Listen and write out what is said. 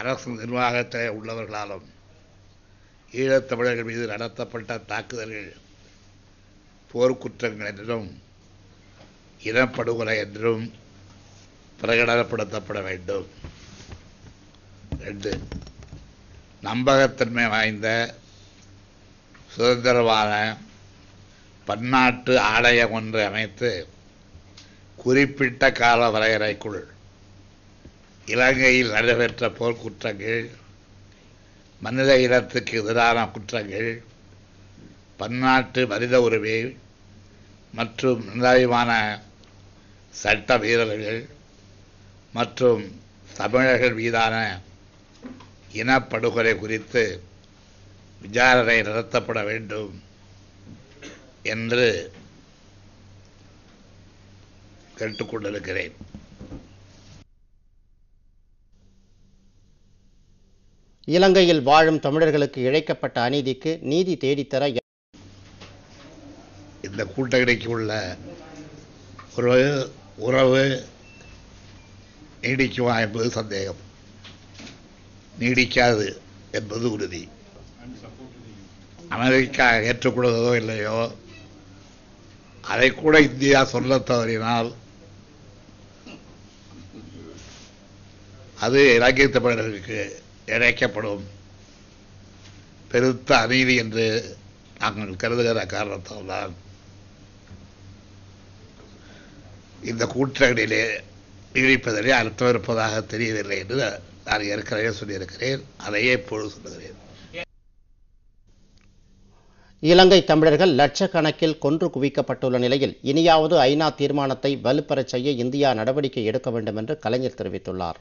அரசு நிர்வாகத்தில் உள்ளவர்களாலும் ஈழத்தமிழர்கள் மீது நடத்தப்பட்ட தாக்குதல்கள் போர்க்குற்றங்கள் என்றும் இனப்படுகொலை என்றும் பிரகடனப்படுத்தப்பட வேண்டும். ரெண்டு நம்பகத்தன்மை வாய்ந்த சுதந்திரமான பன்னாட்டு ஆலயம் ஒன்றை அமைத்து குறிப்பிட்ட கால வரையறைக்குள் இலங்கையில் நடைபெற்ற போர்க்குற்றங்கள் மனித இனத்துக்கு எதிரான குற்றங்கள் பன்னாட்டு மனித உரிமை மற்றும் நிலைவான சட்ட வீரர்கள் மற்றும் தமிழர்கள் மீதான இனப்படுகொலை குறித்து விசாரணை நடத்தப்பட வேண்டும் என்று கேட்டுக்கொண்டிருக்கிறேன். இலங்கையில் வாழும் தமிழர்களுக்கு இழைக்கப்பட்ட அநீதிக்கு நீதி தேடித்தர இந்த கூட்டணிக்கு உள்ள உறவு உறவு நீடிக்குமா என்பது சந்தேகம். நீடிக்காது என்பது உறுதி. அமெரிக்கா ஏற்றுக்கொள்வதோ இல்லையோ அதை கூட இந்தியா சொல்ல தவறினால் அது இலங்கை தமிழர்களுக்கு இழைக்கப்படும் பெருத்த அநீதி என்று நாங்கள் கருதுகிற காரணத்தால் தான் இந்த கூற்றங்களிலே நீடிப்பதிலே அர்த்தம் இருப்பதாக தெரியவில்லை என்று நான் ஏற்கனவே சொல்லியிருக்கிறேன். அதையே இப்பொழுது சொல்லுகிறேன். இலங்கை தமிழர்கள் லட்சக்கணக்கில் கொன்று குவிக்கப்பட்டுள்ள நிலையில் இனியாவது ஐநா தீர்மானத்தை வலுப்பெறச் செய்ய இந்தியா நடவடிக்கை எடுக்க வேண்டும் என்று கலைஞர் தெரிவித்துள்ளார்.